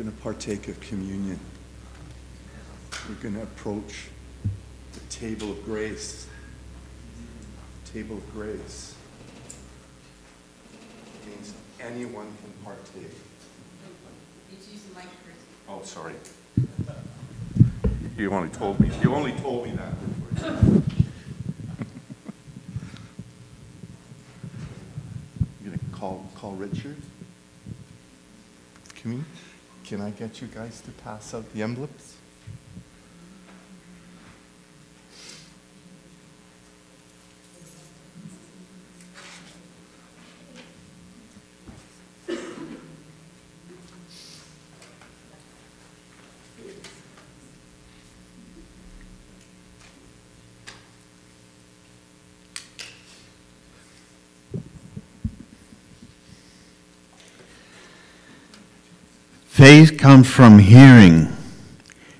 going to partake of communion. We're going to approach the table of grace. Table of grace means anyone can partake. Oh, sorry. You only told me. You only told me that. You gonna call call Richard? Can we? Can I get you guys to pass out the emblems? Faith comes from hearing,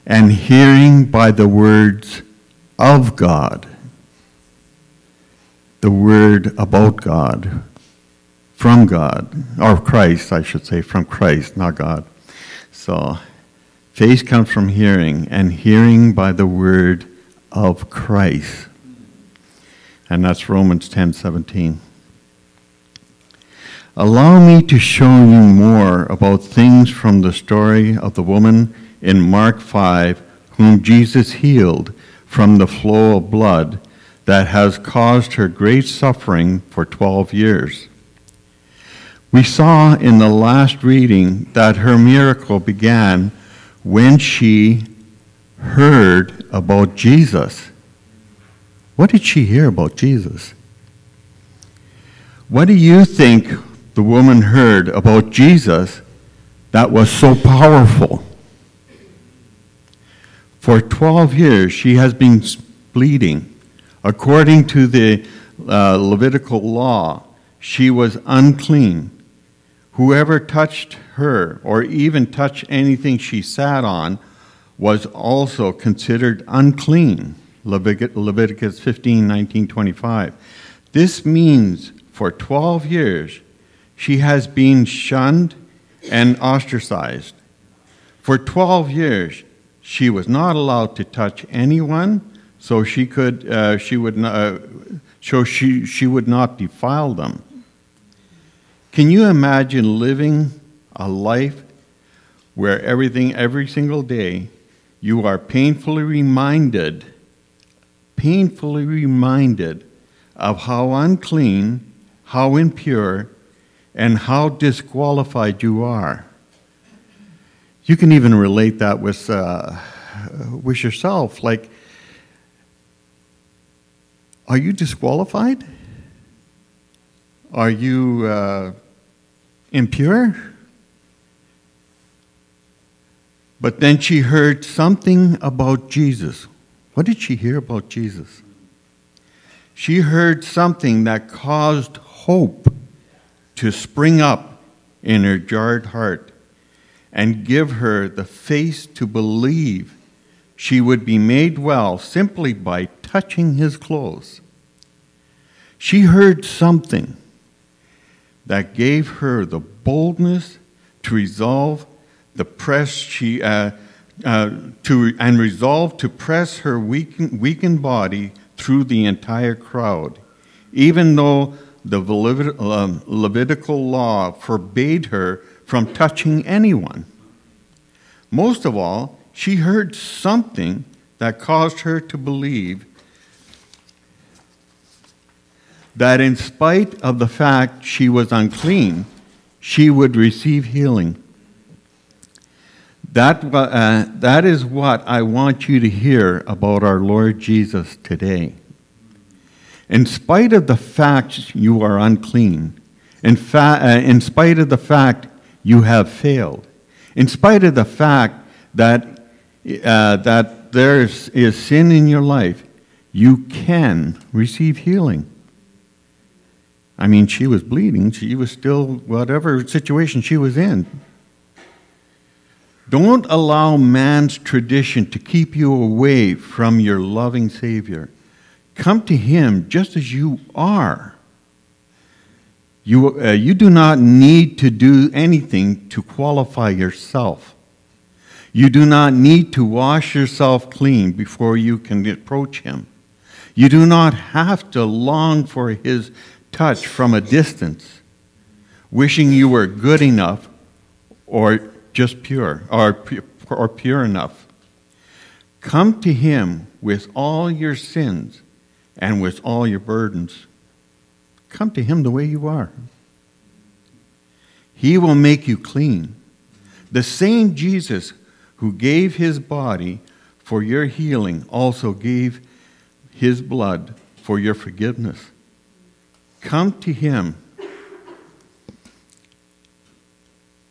and hearing by the words of God. The word about God, from God, or Christ, I should say, from Christ, not God. So, faith comes from hearing, and hearing by the word of Christ. And that's Romans 10 17. Allow me to show you more about things from the story of the woman in Mark 5 whom Jesus healed from the flow of blood that has caused her great suffering for 12 years. We saw in the last reading that her miracle began when she heard about Jesus. What did she hear about Jesus? What do you think the woman heard about Jesus that was so powerful. For 12 years, she has been bleeding. According to the uh, Levitical law, she was unclean. Whoever touched her or even touched anything she sat on was also considered unclean. Leviticus 15, 19, 25. This means for 12 years, she has been shunned and ostracized. For 12 years, she was not allowed to touch anyone, so she could uh, she would not, uh, so she, she would not defile them. Can you imagine living a life where everything every single day you are painfully reminded painfully reminded of how unclean, how impure, and how disqualified you are. You can even relate that with, uh, with yourself. Like, are you disqualified? Are you uh, impure? But then she heard something about Jesus. What did she hear about Jesus? She heard something that caused hope to spring up in her jarred heart and give her the faith to believe she would be made well simply by touching his clothes. She heard something that gave her the boldness to resolve the press she uh, uh, to and resolve to press her weakened, weakened body through the entire crowd, even though the um, Levitical law forbade her from touching anyone. Most of all, she heard something that caused her to believe that in spite of the fact she was unclean, she would receive healing. That, uh, that is what I want you to hear about our Lord Jesus today. In spite of the fact you are unclean, in, fa- uh, in spite of the fact you have failed, in spite of the fact that, uh, that there is, is sin in your life, you can receive healing. I mean, she was bleeding. She was still, whatever situation she was in. Don't allow man's tradition to keep you away from your loving Savior. Come to Him just as you are. You, uh, you do not need to do anything to qualify yourself. You do not need to wash yourself clean before you can approach him. You do not have to long for his touch from a distance, wishing you were good enough or just pure or, or pure enough. Come to him with all your sins and with all your burdens. Come to him the way you are. He will make you clean. The same Jesus who gave his body for your healing also gave his blood for your forgiveness. Come to him.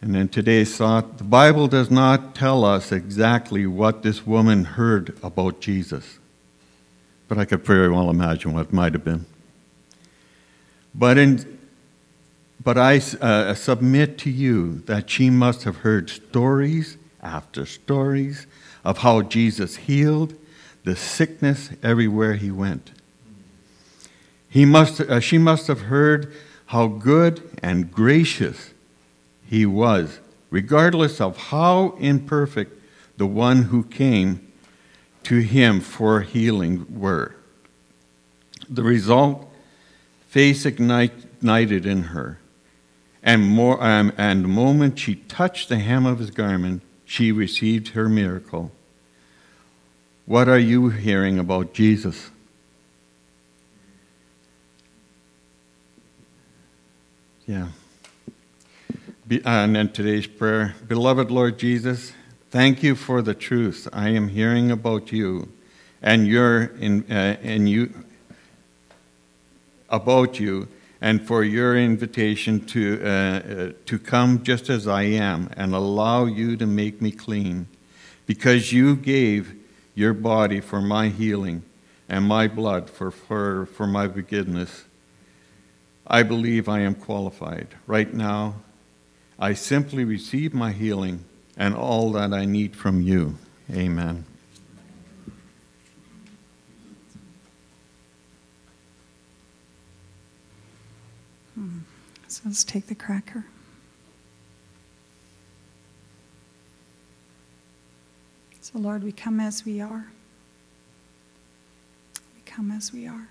And then today's thought the Bible does not tell us exactly what this woman heard about Jesus, but I could very well imagine what it might have been. But, in, but I uh, submit to you that she must have heard stories after stories of how Jesus healed the sickness everywhere he went. He must, uh, she must have heard how good and gracious he was, regardless of how imperfect the one who came to him for healing were. The result, faith ignited in her, and, more, um, and the moment she touched the hem of his garment, she received her miracle. What are you hearing about Jesus? Yeah. Be, and then today's prayer Beloved Lord Jesus, thank you for the truth I am hearing about you and your in, uh, and you about you and for your invitation to, uh, uh, to come just as I am and allow you to make me clean. Because you gave your body for my healing and my blood for, for, for my forgiveness, I believe I am qualified. Right now, I simply receive my healing and all that I need from you. Amen. Hmm. So let's take the cracker. So, Lord, we come as we are. We come as we are.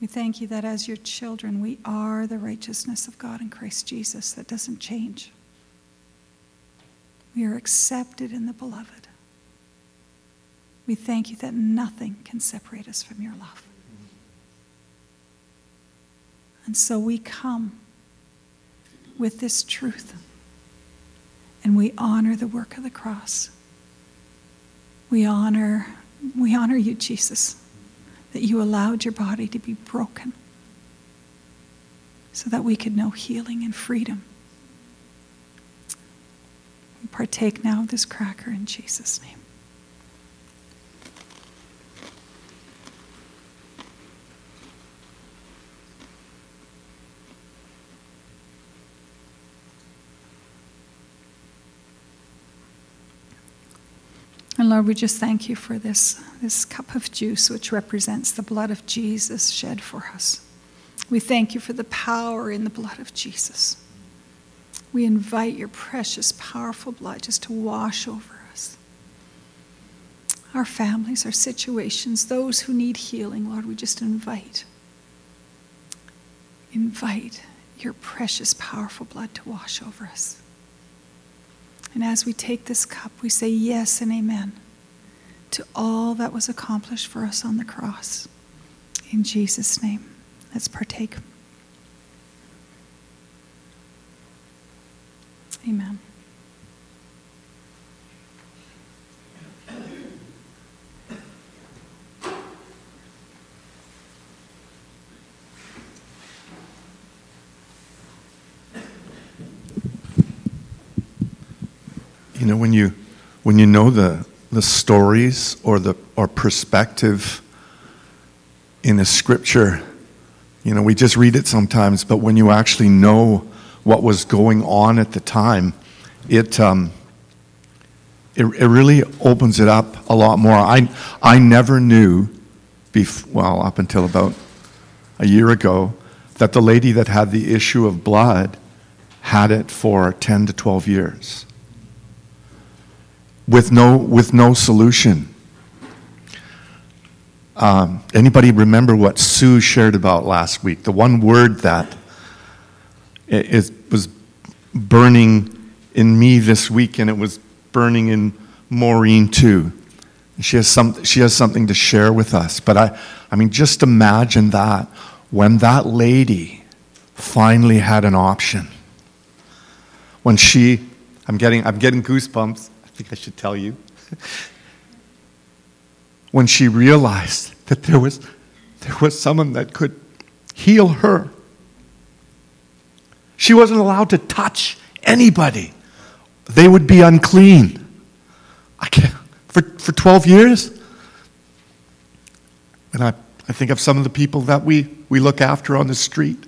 We thank you that as your children, we are the righteousness of God in Christ Jesus that doesn't change. We are accepted in the beloved. We thank you that nothing can separate us from your love. And so we come with this truth and we honor the work of the cross. We honor, we honor you, Jesus, that you allowed your body to be broken so that we could know healing and freedom. Partake now of this cracker in Jesus' name. And Lord, we just thank you for this, this cup of juice, which represents the blood of Jesus shed for us. We thank you for the power in the blood of Jesus. We invite your precious, powerful blood just to wash over us. Our families, our situations, those who need healing, Lord, we just invite. Invite your precious, powerful blood to wash over us. And as we take this cup, we say yes and amen to all that was accomplished for us on the cross. In Jesus' name, let's partake. Amen. You know, when you when you know the the stories or the or perspective in a scripture, you know, we just read it sometimes, but when you actually know what was going on at the time, it um, it, it really opens it up a lot more. I I never knew, bef- well, up until about a year ago, that the lady that had the issue of blood had it for ten to twelve years. with no, with no solution. Um, anybody remember what Sue shared about last week? The one word that i- is, was burning in me this week, and it was burning in Maureen too. She has, some, she has something to share with us. But I, I mean, just imagine that when that lady finally had an option. When she, I'm getting, I'm getting goosebumps. I think I should tell you. when she realized that there was, there was someone that could heal her. She wasn't allowed to touch anybody. They would be unclean. I can't, for, for 12 years. And I, I think of some of the people that we, we look after on the street.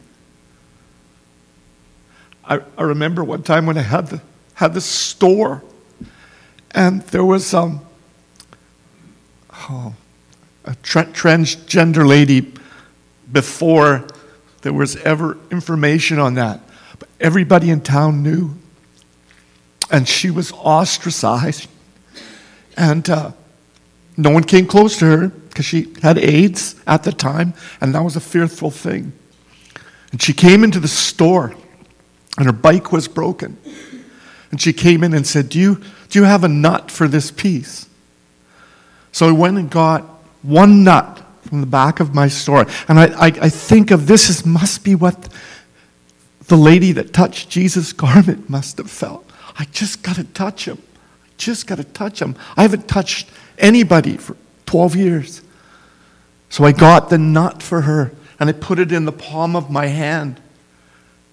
I, I remember one time when I had the, had the store, and there was um, oh, a tra- transgender lady before there was ever information on that. Everybody in town knew. And she was ostracized. And uh, no one came close to her because she had AIDS at the time, and that was a fearful thing. And she came into the store, and her bike was broken. And she came in and said, Do you, do you have a nut for this piece? So I went and got one nut from the back of my store. And I, I, I think of this as must be what the lady that touched Jesus' garment must have felt. I just got to touch him. I just got to touch him. I haven't touched anybody for 12 years. So I got the nut for her and I put it in the palm of my hand.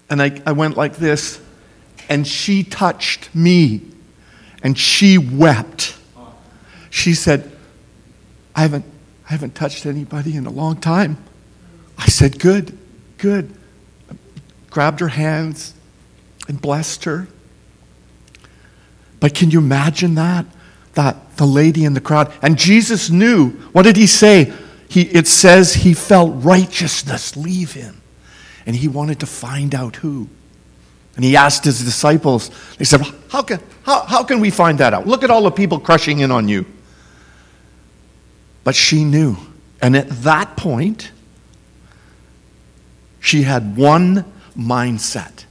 And I, I went like this. And she touched me. And she wept. She said, I haven't, I haven't touched anybody in a long time. I said, Good, good. Grabbed her hands and blessed her. But can you imagine that? That the lady in the crowd. And Jesus knew. What did he say? He, it says he felt righteousness leave him. And he wanted to find out who. And he asked his disciples, they said, how can, how, how can we find that out? Look at all the people crushing in on you. But she knew. And at that point, she had one mindset.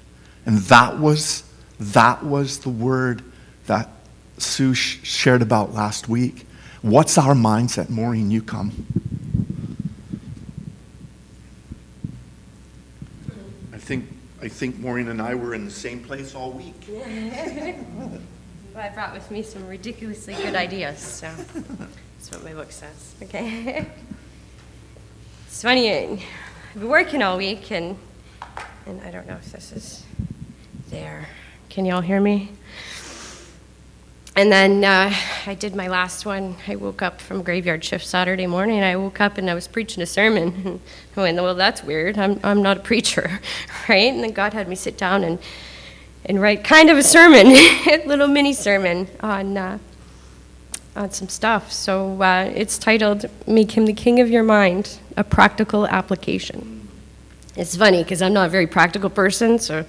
And that was, that was the word that Sue sh- shared about last week. What's our mindset? Maureen, you come. I think, I think Maureen and I were in the same place all week. Well, I brought with me some ridiculously good ideas, so that's what my book says. Okay. It's funny. I've been working all week, and and I don't know if this is there. Can y'all hear me? And then uh, I did my last one. I woke up from graveyard shift Saturday morning. I woke up and I was preaching a sermon. And I went, well, that's weird. I'm, I'm not a preacher, right? And then God had me sit down and, and write kind of a sermon, a little mini sermon on, uh, on some stuff. So uh, it's titled Make Him the King of Your Mind, a Practical Application. It's funny because I'm not a very practical person, so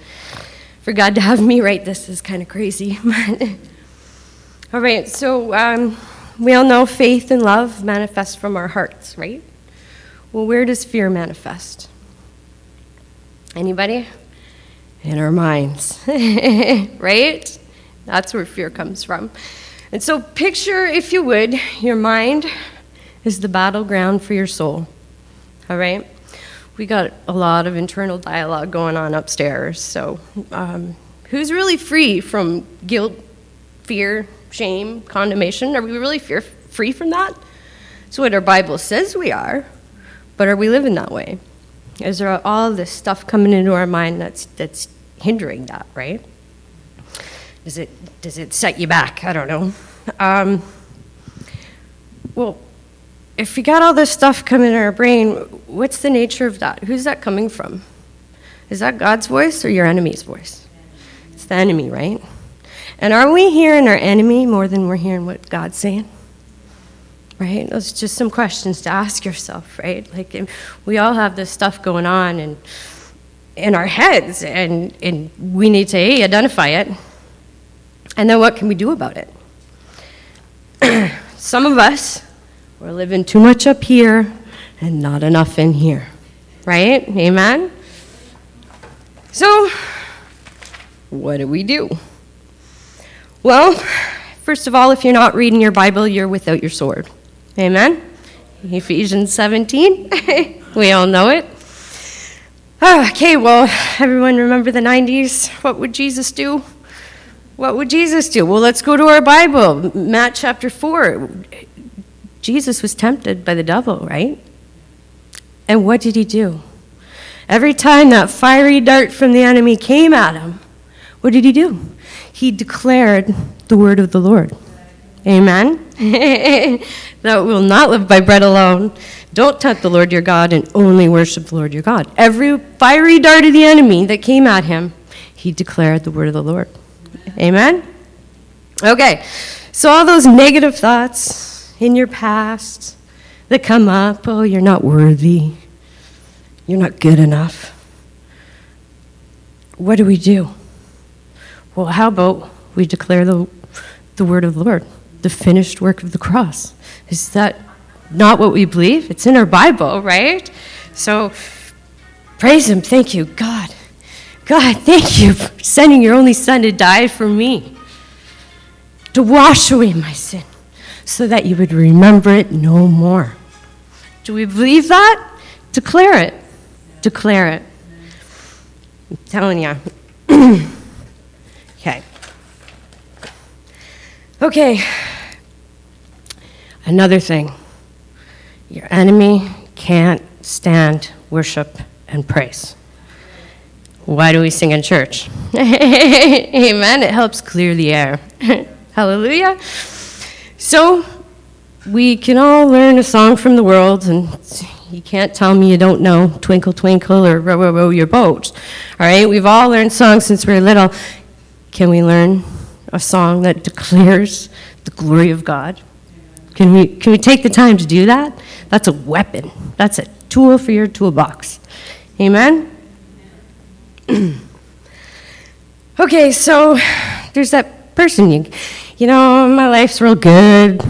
for God to have me write this is kind of crazy. All right, so um, we all know faith and love manifest from our hearts, right? Well, where does fear manifest? Anybody? In our minds, right? That's where fear comes from. And so, picture, if you would, your mind is the battleground for your soul. All right? We got a lot of internal dialogue going on upstairs. So, um, who's really free from guilt, fear, shame, condemnation? Are we really fear free from that? That's what our Bible says we are, but are we living that way? Is there all this stuff coming into our mind that's that's hindering that, right? Does it does it set you back? I don't know. Um, well, if we got all this stuff coming in our brain, what's the nature of that? Who's that coming from? Is that God's voice or your enemy's voice? It's the enemy, right? And are we hearing our enemy more than we're hearing what God's saying? Right? Those are just some questions to ask yourself, right? Like we all have this stuff going on and in our heads, and, and we need to identify it, and then what can we do about it? some of us, we're living too much up here and not enough in here. Right? Amen? So, what do we do? Well, first of all, if you're not reading your Bible, you're without your sword. Amen? Ephesians 17. we all know it. Ah, Okay, well, everyone remember the 90s? What would Jesus do? What would Jesus do? Well, let's go to our Bible, Matt chapter 4. Jesus was tempted by the devil, right? And what did he do? Every time that fiery dart from the enemy came at him, what did he do? He declared the word of the Lord. Amen? that will not live by bread alone. Don't tempt the Lord your God and only worship the Lord your God. Every fiery dart of the enemy that came at him, he declared the word of the Lord. Amen? Okay, so all those negative thoughts in your past that come up oh, you're not worthy, you're not good enough. What do we do? Well, how about we declare the, the word of the Lord, the finished work of the cross? Is that not what we believe? It's in our Bible, right? So praise Him. Thank you, God. God, thank you for sending your only Son to die for me, to wash away my sin, so that you would remember it no more. Do we believe that? Declare it. Declare it. I'm telling you. okay. Okay. Another thing your enemy can't stand worship and praise. Why do we sing in church? Amen. It helps clear the air. Hallelujah. So, we can all learn a song from the world, and you can't tell me you don't know Twinkle Twinkle or Row Row Row Your Boat. All right? We've all learned songs since we were little. Can we learn a song that declares the glory of God? Can we, can we take the time to do that? That's a weapon. That's a tool for your toolbox. Amen? okay, so there's that person. You, you know, my life's real good,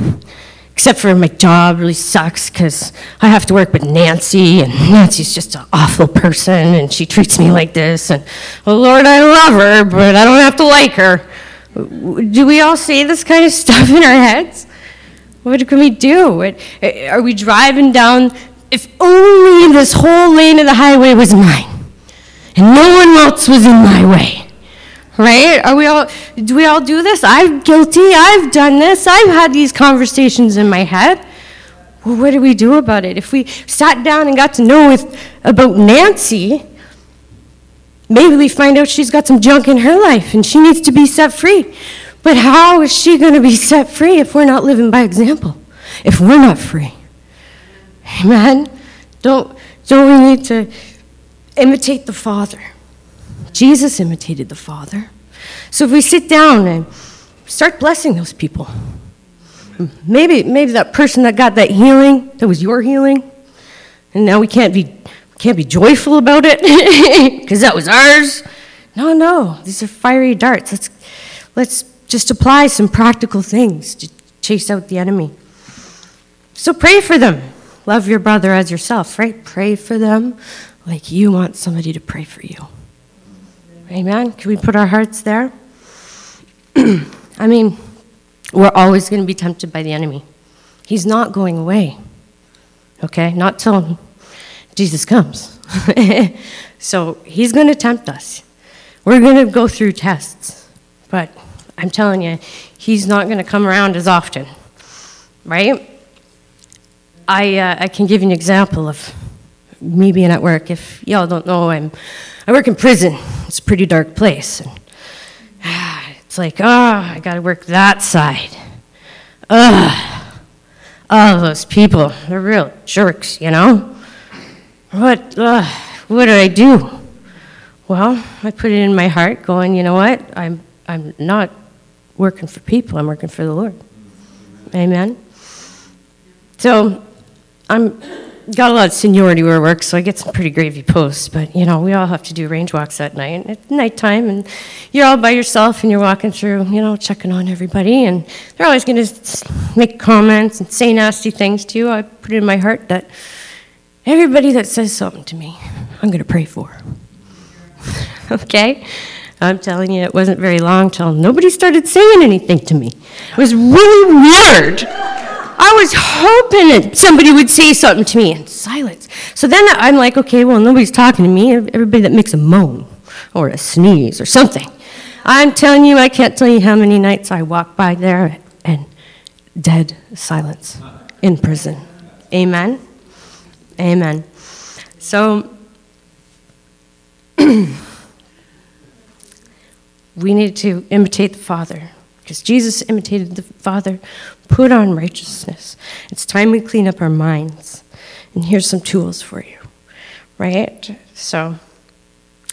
except for my job really sucks because I have to work with Nancy, and Nancy's just an awful person, and she treats me like this. And, oh Lord, I love her, but I don't have to like her. Do we all say this kind of stuff in our heads? What can we do? What- eh, Are we driving down? If only this whole lane of the highway was mine, and no one else was in my way, right? Are we all? Do we all do this? I'm guilty. I've done this. I've had these conversations in my head. Well, what do we do about it? If we sat down and got to know with, about Nancy, maybe we find out she's got some junk in her life and she needs to be set free. But how is she going to be set free if we're not living by example? If we're not free? Amen? Don't, don't we need to imitate the Father? Jesus imitated the Father. So if we sit down and start blessing those people, maybe, maybe that person that got that healing, that was your healing, and now we can't be, can't be joyful about it because that was ours. No, no, these are fiery darts. Let's, let's just apply some practical things to chase out the enemy. So pray for them. Love your brother as yourself, right? Pray for them like you want somebody to pray for you. Amen? Can we put our hearts there? I mean, we're always going to be tempted by the enemy. He's not going away. Okay? Not till Jesus comes. so he's going to tempt us. We're going to go through tests. But I'm telling you, he's not going to come around as often. Right? I, uh, I can give you an example of me being at work. If y'all don't know, I'm, I work in prison. It's a pretty dark place. And, ah, it's like, oh, I got to work that side. Ugh. Oh, those people, they're real jerks, you know? What, uh, what did I do? Well, I put it in my heart, going, you know what? I'm, I'm not working for people, I'm working for the Lord. Amen? So I'm got a lot of seniority where I work, so I get some pretty gravy posts. But you know, we all have to do range walks at night, at nighttime, and you're all by yourself and you're walking through, you know, checking on everybody, and they're always going to make comments and say nasty things to you. I put it in my heart that everybody that says something to me, I'm going to pray for. okay. I'm telling you, it wasn't very long till nobody started saying anything to me. It was really weird. I was hoping that somebody would say something to me in silence. So then I'm like, okay, well, nobody's talking to me. Everybody that makes a moan or a sneeze or something. I'm telling you, I can't tell you how many nights I walk by there and dead silence in prison. Amen. Amen. So, we need to imitate the Father because Jesus imitated the Father, put on righteousness. It's time we clean up our minds. And here's some tools for you, right? So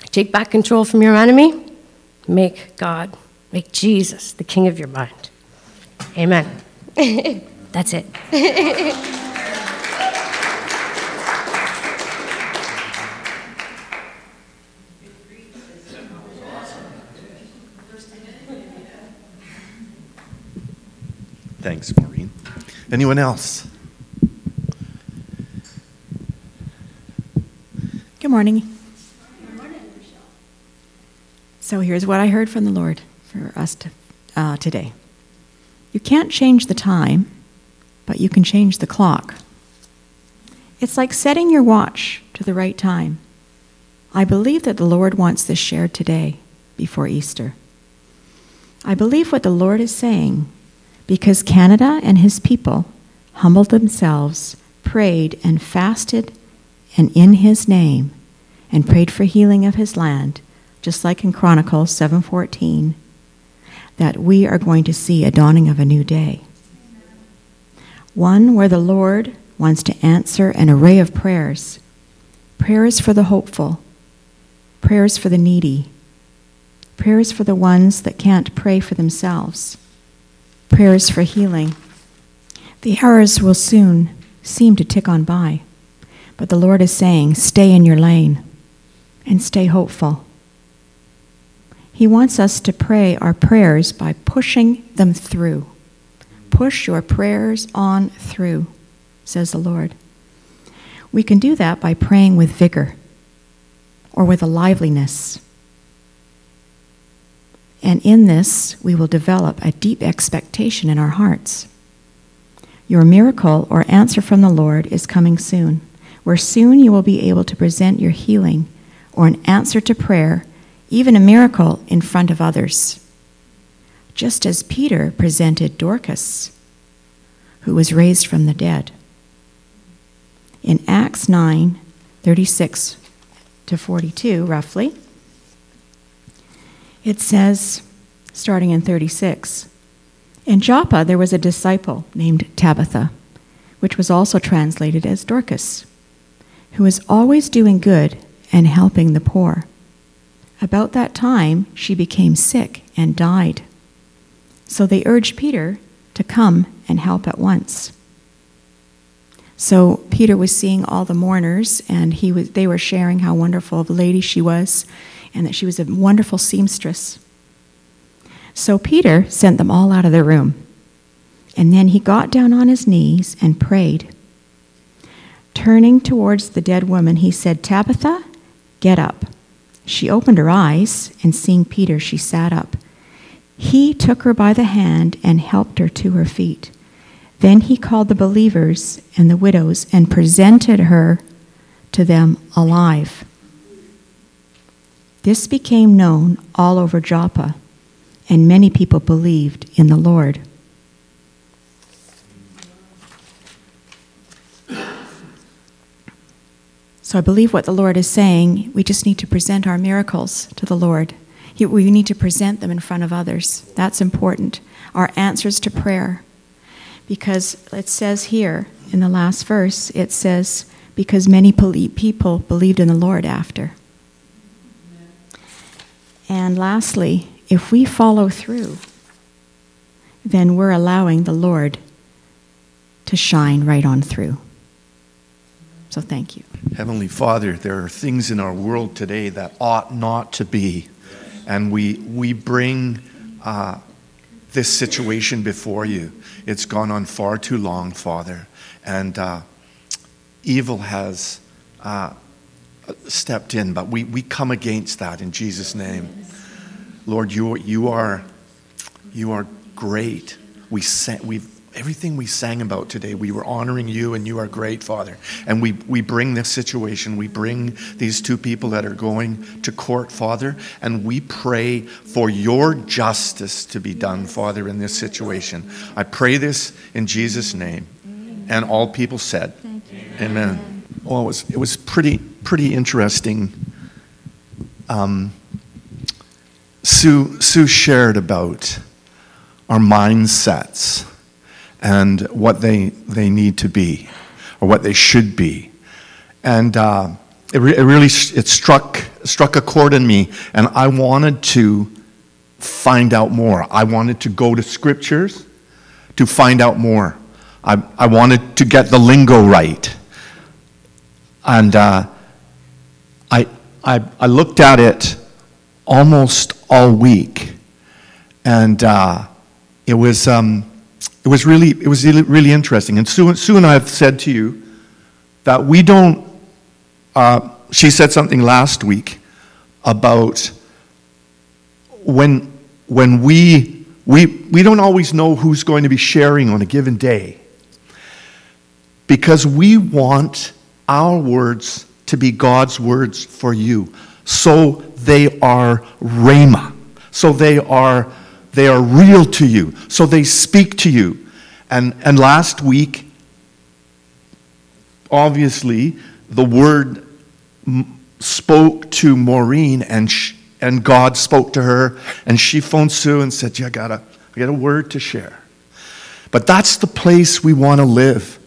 take back control from your enemy, make God, make Jesus the king of your mind. Amen. That's it. Thanks, Maureen. Anyone else? Good morning. Good morning, Michelle. So here's what I heard from the Lord for us to, uh, today. You can't change the time, but you can change the clock. It's like setting your watch to the right time. I believe that the Lord wants this shared today before Easter. I believe what the Lord is saying because Canada and his people humbled themselves, prayed, and fasted, and in his name, and prayed for healing of his land, just like in Chronicles 7:14, that we are going to see a dawning of a new day. One where the Lord wants to answer an array of prayers. Prayers for the hopeful, prayers for the needy, prayers for the ones that can't pray for themselves prayers for healing. The hours will soon seem to tick on by, but the Lord is saying, stay in your lane and stay hopeful. He wants us to pray our prayers by pushing them through. Push your prayers on through, says the Lord. We can do that by praying with vigor or with a liveliness and in this, we will develop a deep expectation in our hearts. Your miracle or answer from the Lord is coming soon, where soon you will be able to present your healing or an answer to prayer, even a miracle, in front of others. Just as Peter presented Dorcas, who was raised from the dead. In Acts 9 36 to 42, roughly, it says, starting in 36, in Joppa there was a disciple named Tabitha, which was also translated as Dorcas, who was always doing good and helping the poor. About that time, she became sick and died. So they urged Peter to come and help at once. So Peter was seeing all the mourners, and he was, they were sharing how wonderful of a lady she was and that she was a wonderful seamstress. So Peter sent them all out of the room. And then he got down on his knees and prayed. Turning towards the dead woman, he said, Tabitha, get up. She opened her eyes, and seeing Peter, she sat up. He took her by the hand and helped her to her feet. Then he called the believers and the widows and presented her to them alive. This became known all over Joppa, and many people believed in the Lord. So I believe what the Lord is saying, we just need to present our miracles to the Lord. We need to present them in front of others. That's important. Our answers to prayer. Because it says here in the last verse, it says, because many people believed in the Lord after. And lastly, if we follow through, then we're allowing the Lord to shine right on through. So thank you. Heavenly Father, there are things in our world today that ought not to be. And we, we bring uh, this situation before you. It's gone on far too long, Father. And uh, evil has uh, stepped in, but we, we come against that in Jesus' name. Lord, you, you, are, you are great. We sang, we've, everything we sang about today, we were honoring you, and you are great, Father. And we, we bring this situation, we bring these two people that are going to court, Father, and we pray for your justice to be done, Father, in this situation. I pray this in Jesus' name. And all people said, Amen. Well, it was, it was pretty, pretty interesting. Um, Sue, Sue shared about our mindsets and what they, they need to be or what they should be. And uh, it, re- it really it struck, struck a chord in me, and I wanted to find out more. I wanted to go to scriptures to find out more. I, I wanted to get the lingo right. And uh, I, I, I looked at it almost all week. And uh, it, was, um, it, was really, it was really, interesting. And Sue, Sue and I have said to you that we don't, uh, she said something last week about when, when we, we, we don't always know who's going to be sharing on a given day because we want our words to be God's words for you. So they are rhema. So they are they are real to you. So they speak to you. And and last week obviously the word m- spoke to Maureen and sh- and God spoke to her and she phoned Sue and said, "Yeah, I got a I got a word to share." But that's the place we want to live.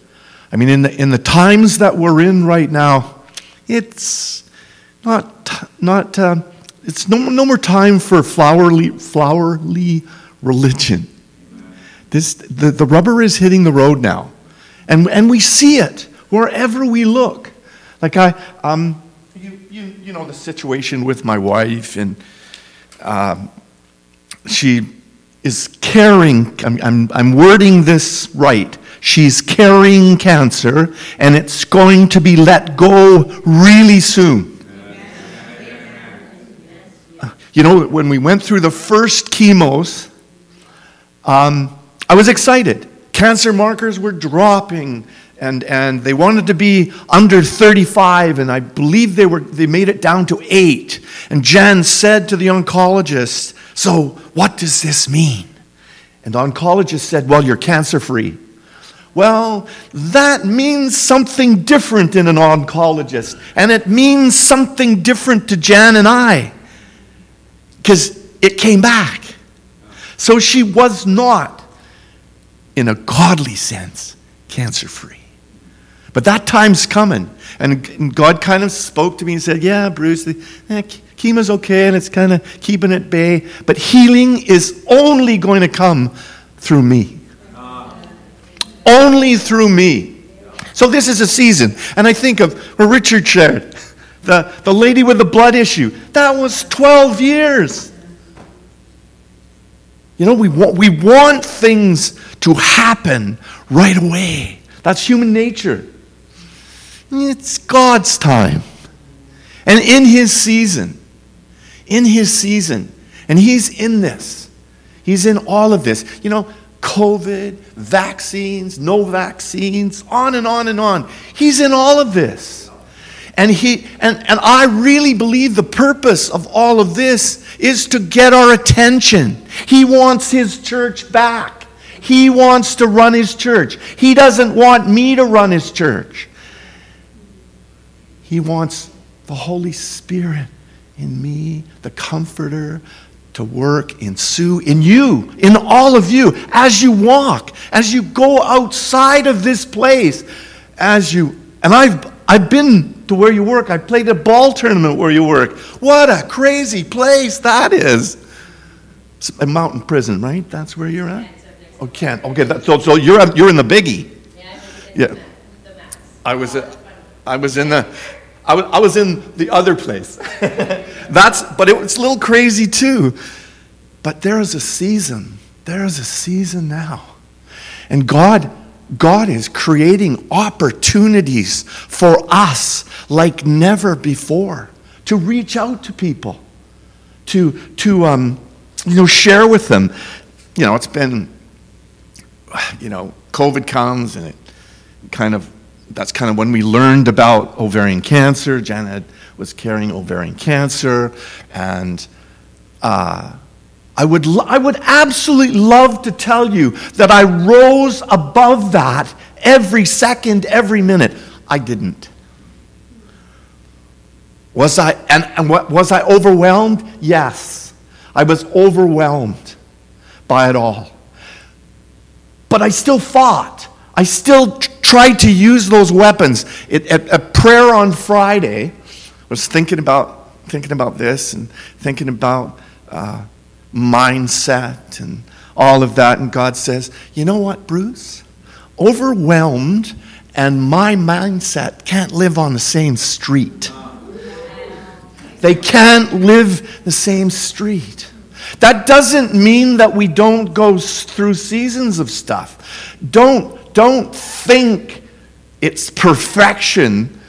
I mean, in the, in the times that we're in right now, it's not, not uh, it's no, no more time for flowery, flowery religion. This, the, the rubber is hitting the road now. And, and we see it wherever we look. Like I, um, you, you, you know the situation with my wife, and um, she is carrying, I'm, I'm, I'm wording this right. She's carrying cancer, and it's going to be let go really soon. You know, when we went through the first chemos, um, I was excited. Cancer markers were dropping, and, and they wanted to be under 35, and I believe they, were, they made it down to eight. And Jan said to the oncologist, So, what does this mean? And the oncologist said, Well, you're cancer free. Well, that means something different in an oncologist, and it means something different to Jan and I because it came back. So she was not, in a godly sense, cancer free. But that time's coming. And God kind of spoke to me and said, Yeah, Bruce, the, eh, chemo's okay and it's kind of keeping it bay. But healing is only going to come through me. Only through me. So this is a season. And I think of where Richard shared the, the lady with the blood issue. That was 12 years. You know, we want, we want things to happen right away. That's human nature. It's God's time. And in His season, in His season, and He's in this. He's in all of this. You know, COVID, vaccines, no vaccines, on and on and on. He's in all of this. And, he, and, and I really believe the purpose of all of this is to get our attention. He wants his church back. He wants to run his church. He doesn't want me to run his church. He wants the Holy Spirit in me, the Comforter, to work in Sue, in you, in all of you, as you walk, as you go outside of this place, as you, and I've, I've been to where you work. I played a ball tournament where you work. What a crazy place that is. It's a mountain prison, right? That's where you're at? Oh, Kent. Okay, that, so, so you're, you're in the biggie. Yeah. I was I was in the, I was, I was in the other place. That's, but it was a little crazy too. But there is a season. There is a season now. And God, God is creating opportunities for us like never before to reach out to people, to, to um, you know, share with them. You know, it's been, you know, COVID comes and it kind of, that's kind of when we learned about ovarian cancer. Janet was carrying ovarian cancer. And uh, I, would, lo- I would absolutely love to tell you that I rose above that every second, every minute. I didn't. Was I, and, and what, was I overwhelmed? Yes. I was overwhelmed by it all. But I still fought. I still tr- tried to use those weapons. It, at, at prayer on Friday, I was thinking about, thinking about this and thinking about uh, mindset and all of that. And God says, You know what, Bruce? Overwhelmed and my mindset can't live on the same street. They can't live the same street. That doesn't mean that we don't go through seasons of stuff. Don't, don't think it's perfection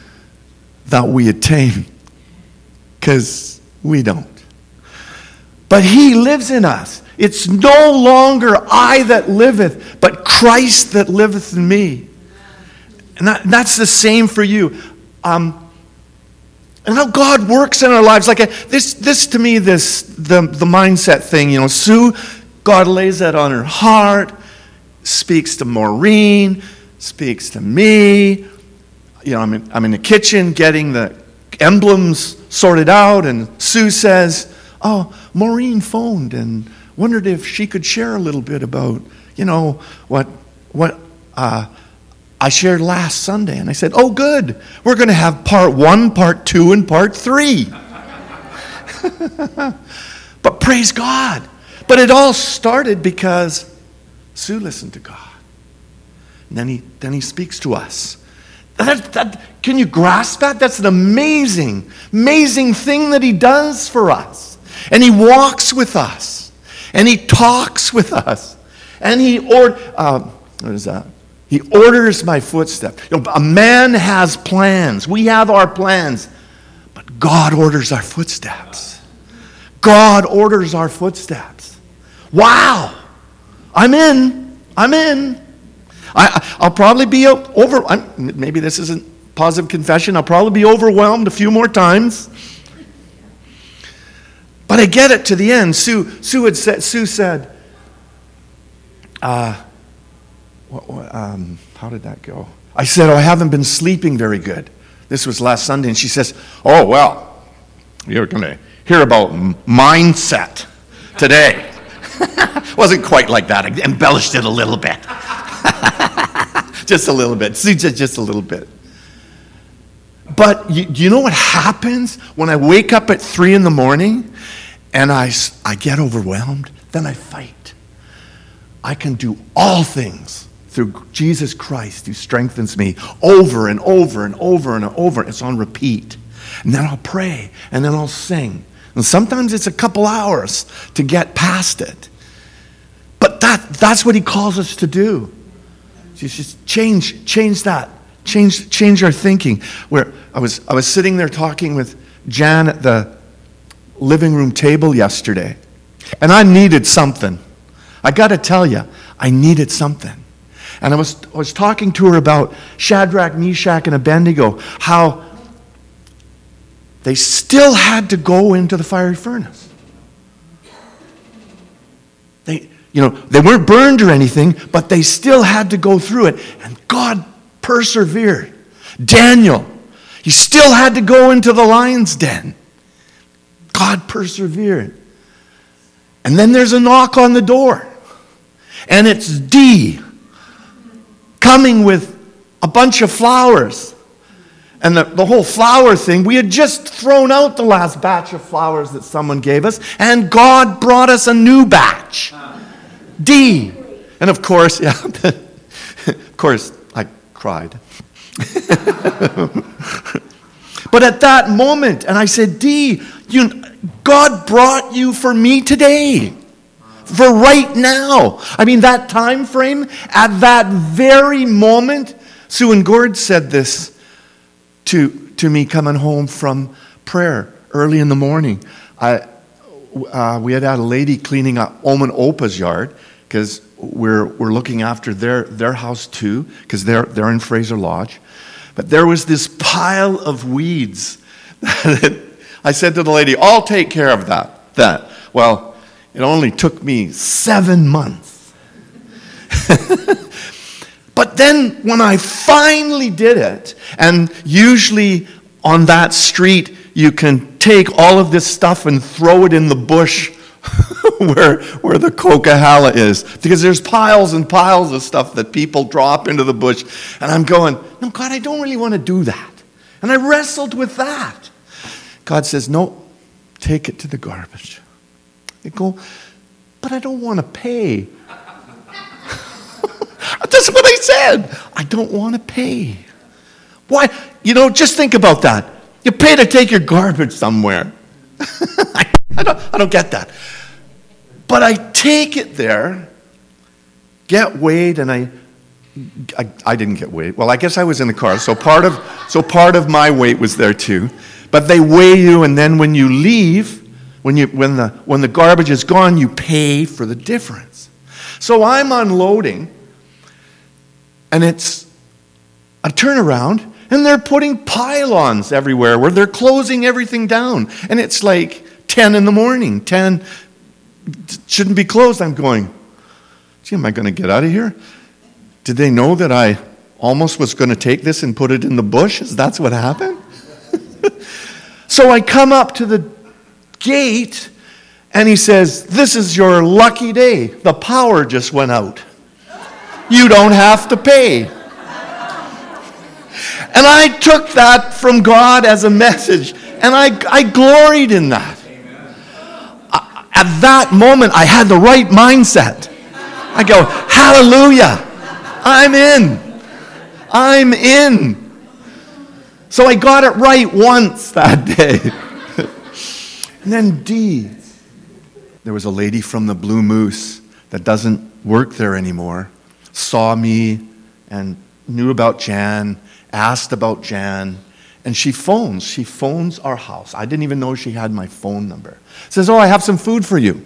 that we attain, because we don't. But He lives in us. It's no longer I that liveth, but Christ that liveth in me. And that, that's the same for you. Um, and how God works in our lives. Like a, this, this to me, this the the mindset thing. You know, Sue, God lays that on her heart, speaks to Maureen, speaks to me. You know, I'm in, I'm in the kitchen getting the emblems sorted out, and Sue says, "Oh, Maureen phoned and wondered if she could share a little bit about, you know, what what." Uh, I shared last Sunday, and I said, Oh, good. We're going to have part one, part two, and part three. but praise God. But it all started because Sue listened to God. And then he, then he speaks to us. That, that, can you grasp that? That's an amazing, amazing thing that he does for us. And he walks with us. And he talks with us. And he, or, uh, what is that? He orders my footsteps. You know, a man has plans. We have our plans. But God orders our footsteps. God orders our footsteps. Wow. I'm in. I'm in. I, I'll probably be over. I'm, maybe this isn't positive confession. I'll probably be overwhelmed a few more times. But I get it to the end. Sue, Sue, had said, Sue said, uh, what, what, um, how did that go? I said, Oh, I haven't been sleeping very good. This was last Sunday. And she says, Oh, well, you're going to hear about m- mindset today. Wasn't quite like that. I embellished it a little bit. just a little bit. Sue, just, just a little bit. But you, you know what happens when I wake up at three in the morning and I, I get overwhelmed? Then I fight. I can do all things through Jesus Christ who strengthens me over and over and over and over. It's on repeat. And then I'll pray and then I'll sing. And sometimes it's a couple hours to get past it. But that, that's what he calls us to do. Just, just change, change that. Change, change our thinking. Where I was, I was sitting there talking with Jan at the living room table yesterday, and I needed something. I got to tell you, I needed something. And I was, I was talking to her about Shadrach, Meshach, and Abednego, how they still had to go into the fiery furnace. They, you know, they weren't burned or anything, but they still had to go through it. And God persevered. Daniel, he still had to go into the lion's den. God persevered. And then there's a knock on the door. And it's D coming with a bunch of flowers. And the, the whole flower thing, we had just thrown out the last batch of flowers that someone gave us, and God brought us a new batch. D. And of course, yeah, of course, I cried. but at that moment, and I said, D, you, God brought you for me today. For right now. I mean, that time frame, at that very moment, Sue and Gord said this to, to me coming home from prayer early in the morning. I, uh, we had had a lady cleaning up Omen Opa's yard because we're, we're looking after their, their house too, because they're, they're in Fraser Lodge. But there was this pile of weeds. I said to the lady, I'll take care of that. That. Well, it only took me seven months. but then when I finally did it, and usually on that street, you can take all of this stuff and throw it in the bush where, where the Coquihalla is. Because there's piles and piles of stuff that people drop into the bush. And I'm going, no, God, I don't really want to do that. And I wrestled with that. God says, no, take it to the garbage. They go, but I don't want to pay. That's what I said. I don't want to pay. Why? You know, just think about that. You pay to take your garbage somewhere. I, don't, I don't get that. But I take it there, get weighed, and I, I, I didn't get weighed. Well, I guess I was in the car, so part of, so part of my weight was there too. But they weigh you, and then when you leave, when, you, when, the, when the garbage is gone, you pay for the difference. So I'm unloading, and it's a turnaround, and they're putting pylons everywhere where they're closing everything down. And it's like 10 in the morning, 10 shouldn't be closed. I'm going, gee, am I going to get out of here? Did they know that I almost was going to take this and put it in the bush? Is that's what happened? so I come up to the gate and he says, This is your lucky day. The power just went out. You don't have to pay. And I took that from God as a message, and I, I gloried in that. I, at that moment, I had the right mindset. I go, Hallelujah, I'm in. I'm in. So I got it right once that day. and then D, there was a lady from the Blue Moose that doesn't work there anymore, saw me and knew about Jan asked about Jan, and she phones. She phones our house. I didn't even know she had my phone number. Says, Oh, I have some food for you.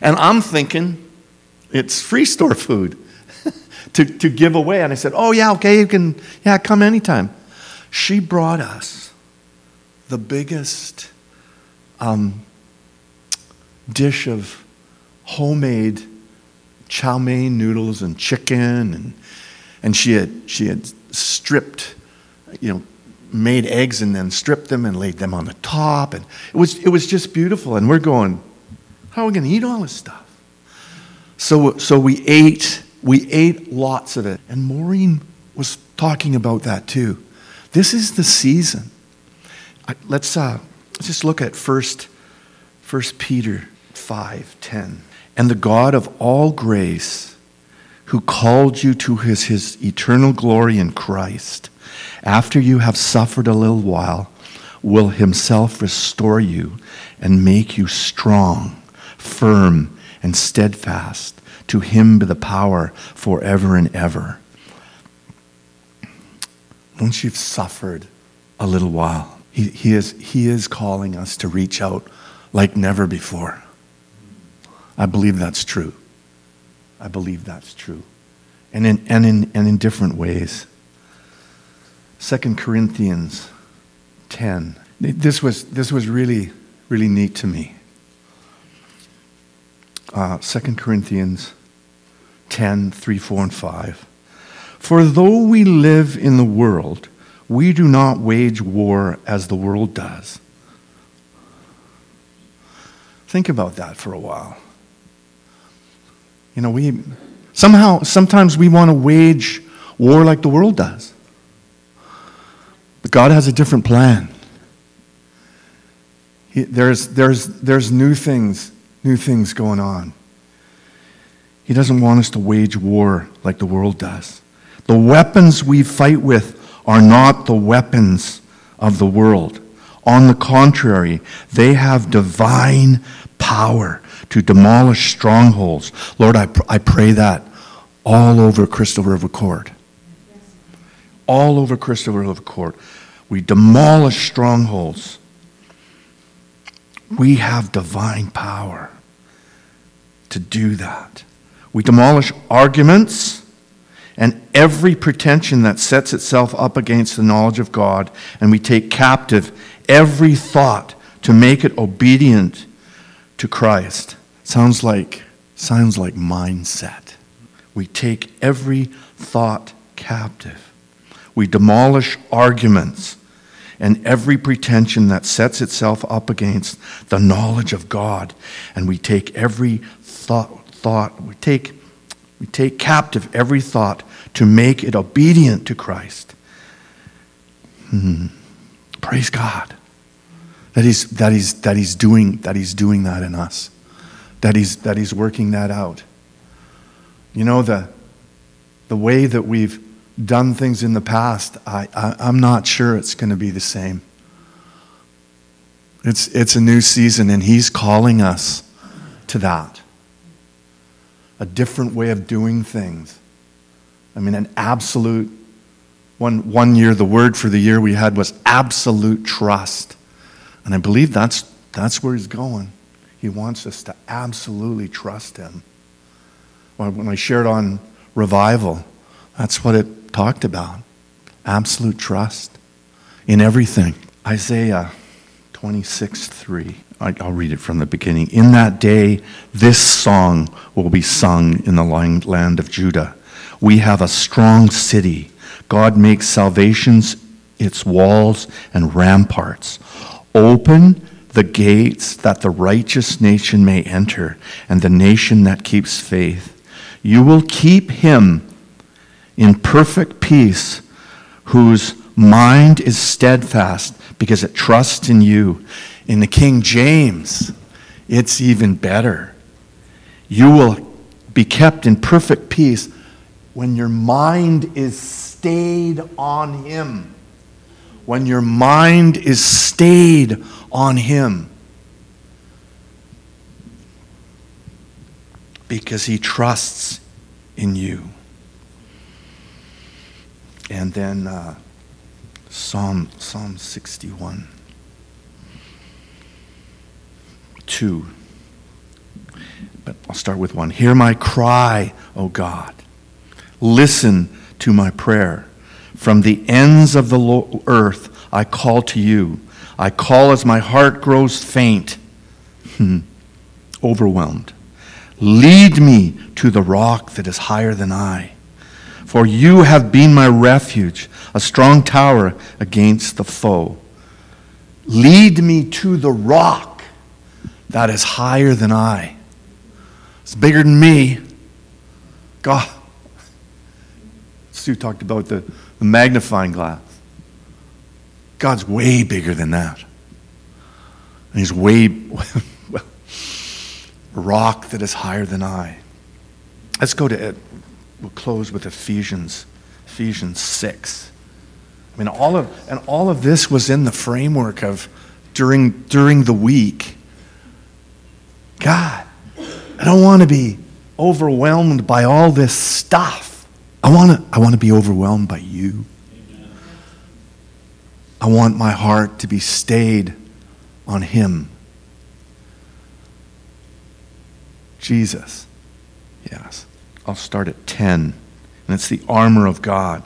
And I'm thinking it's free store food to, to give away. And I said, Oh, yeah, okay, you can, yeah, come anytime. She brought us the biggest um, dish of homemade chow mein noodles and chicken and and she had she had stripped, you know, made eggs and then stripped them and laid them on the top. And it was, it was just beautiful. And we're going, how are we going to eat all this stuff? So, so we ate, we ate lots of it. And Maureen was talking about that too. This is the season. Let's, uh, let's just look at first, first Peter 5, 10. And the God of all grace, who called you to his, his eternal glory in Christ, after you have suffered a little while, will himself restore you and make you strong, firm, and steadfast. To him be the power forever and ever. Once you've suffered a little while, he, he, is, he is calling us to reach out like never before. I believe that's true. I believe that's true. And in, and in, and in different ways. 2 Corinthians 10. This was, this was really, really neat to me. Uh, 2 Corinthians 10, 3, 4, and 5. For though we live in the world, we do not wage war as the world does. Think about that for a while. You know, we somehow, sometimes we want to wage war like the world does. But God has a different plan. He, there's, there's, there's new things, new things going on. He doesn't want us to wage war like the world does. The weapons we fight with are not the weapons of the world. On the contrary, they have divine power to demolish strongholds. Lord, I, pr- I pray that all over Crystal River Court. All over Crystal River Court. We demolish strongholds. We have divine power to do that. We demolish arguments and every pretension that sets itself up against the knowledge of God, and we take captive every thought to make it obedient to Christ. Sounds like sounds like mindset. We take every thought captive. We demolish arguments and every pretension that sets itself up against the knowledge of God, and we take every thought thought we take we take captive every thought to make it obedient to Christ. Hmm. Praise God. That he's, that, he's, that, he's doing, that he's doing that in us. That he's, that he's working that out. You know, the, the way that we've done things in the past, I, I, I'm not sure it's going to be the same. It's, it's a new season, and he's calling us to that a different way of doing things. I mean, an absolute, one, one year, the word for the year we had was absolute trust. And I believe that's, that's where he's going. He wants us to absolutely trust him. When I shared on revival, that's what it talked about absolute trust in everything. Isaiah 26 3. I'll read it from the beginning. In that day, this song will be sung in the land of Judah. We have a strong city. God makes salvations its walls and ramparts. Open the gates that the righteous nation may enter, and the nation that keeps faith. You will keep him in perfect peace, whose mind is steadfast because it trusts in you. In the King James, it's even better. You will be kept in perfect peace when your mind is stayed on Him. When your mind is stayed on Him. Because He trusts in you. And then uh, Psalm, Psalm 61. 2. But I'll start with one. Hear my cry, O God. Listen to my prayer. From the ends of the earth, I call to you. I call as my heart grows faint, hmm. overwhelmed. Lead me to the rock that is higher than I. For you have been my refuge, a strong tower against the foe. Lead me to the rock that is higher than I. It's bigger than me. God. Stu talked about the, the magnifying glass. God's way bigger than that. And He's way, well, rock that is higher than I. Let's go to it. We'll close with Ephesians, Ephesians 6. I mean, all of, and all of this was in the framework of during, during the week. God, I don't want to be overwhelmed by all this stuff. I want to, I want to be overwhelmed by you. I want my heart to be stayed on Him. Jesus. Yes. I'll start at 10. And it's the armor of God.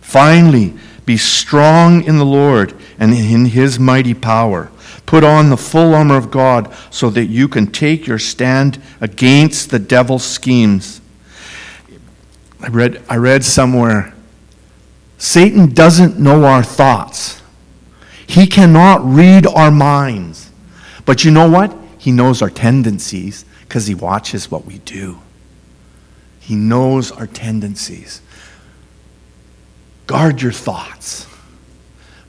Finally, be strong in the Lord and in His mighty power. Put on the full armor of God so that you can take your stand against the devil's schemes. I read, I read somewhere Satan doesn't know our thoughts, he cannot read our minds. But you know what? He knows our tendencies because he watches what we do. He knows our tendencies. Guard your thoughts.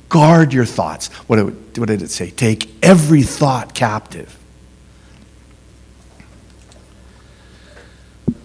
Guard your thoughts. What, it, what did it say? Take every thought captive.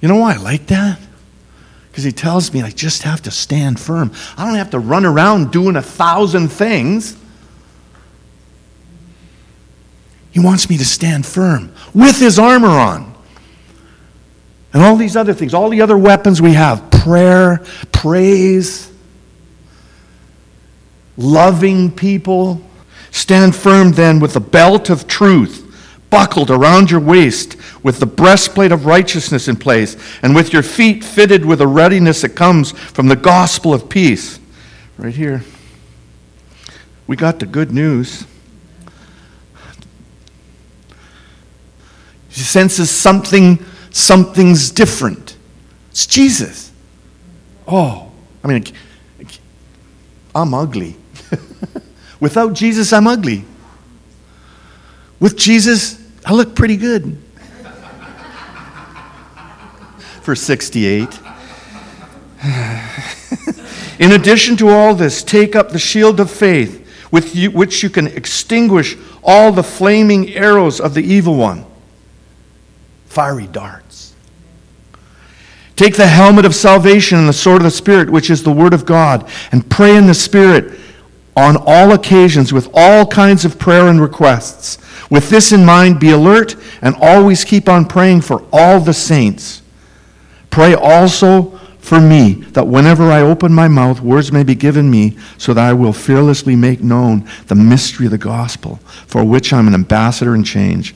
You know why I like that? Because he tells me I just have to stand firm. I don't have to run around doing a thousand things. He wants me to stand firm with his armor on. And all these other things, all the other weapons we have prayer, praise, loving people. Stand firm then with the belt of truth buckled around your waist, with the breastplate of righteousness in place, and with your feet fitted with a readiness that comes from the gospel of peace. Right here. We got the good news. He senses something, something's different. It's Jesus. Oh, I mean, I'm ugly. Without Jesus, I'm ugly. With Jesus, I look pretty good. For 68. In addition to all this, take up the shield of faith with you, which you can extinguish all the flaming arrows of the evil one. Fiery darts. Take the helmet of salvation and the sword of the Spirit, which is the Word of God, and pray in the Spirit on all occasions with all kinds of prayer and requests. With this in mind, be alert and always keep on praying for all the saints. Pray also for me that whenever I open my mouth, words may be given me so that I will fearlessly make known the mystery of the gospel, for which I'm an ambassador in change.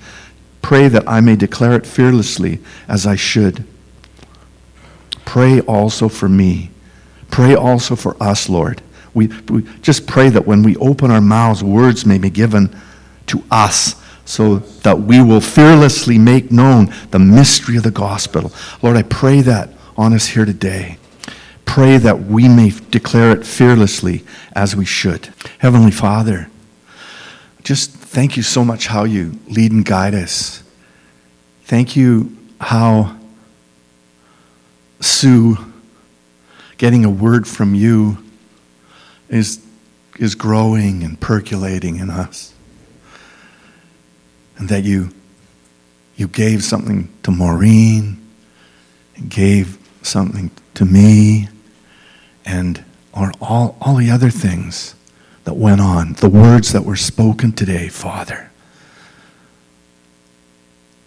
Pray that I may declare it fearlessly as I should. Pray also for me. Pray also for us, Lord. We, we just pray that when we open our mouths, words may be given to us so that we will fearlessly make known the mystery of the gospel. Lord, I pray that on us here today. Pray that we may declare it fearlessly as we should. Heavenly Father, just thank you so much how you lead and guide us. Thank you how Sue getting a word from you is, is growing and percolating in us. And that you, you gave something to Maureen, and gave something to me, and or all, all the other things that went on, the words that were spoken today, Father.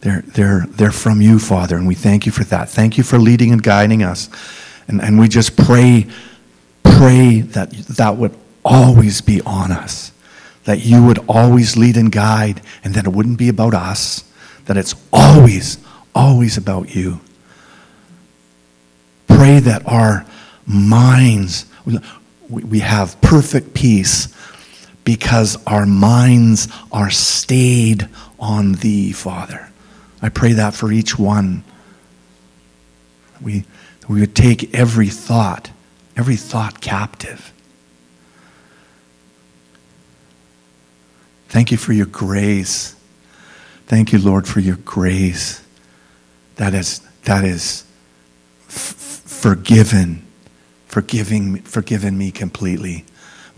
They're, they're, they're from you, Father, and we thank you for that. Thank you for leading and guiding us. And, and we just pray, pray that that would always be on us, that you would always lead and guide, and that it wouldn't be about us, that it's always, always about you. Pray that our minds, we, have perfect peace because our minds are stayed on thee, Father. I pray that for each one. We, we would take every thought, every thought captive. Thank you for your grace. Thank you, Lord, for your grace that is, that is f- forgiven, forgiving, forgiven me completely.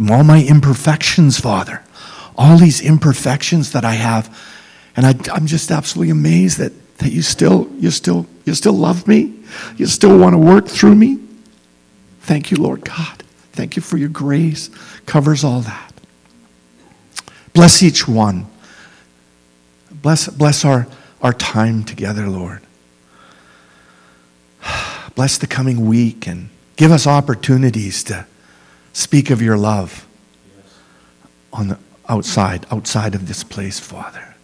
All my imperfections, Father, all these imperfections that I have, and I, I'm just absolutely amazed that, that you still, you still, you still love me. You still want to work through me. Thank you, Lord God. Thank you for your grace. Covers all that. Bless each one. Bless, bless our, our time together, Lord. Bless the coming week and give us opportunities to speak of your love on the outside, outside of this place, Father.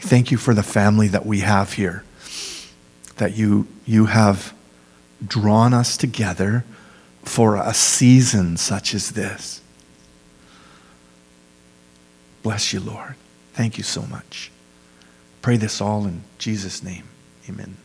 Thank you for the family that we have here, that you, you have drawn us together for a season such as this. Bless you, Lord. Thank you so much. Pray this all in Jesus' name. Amen.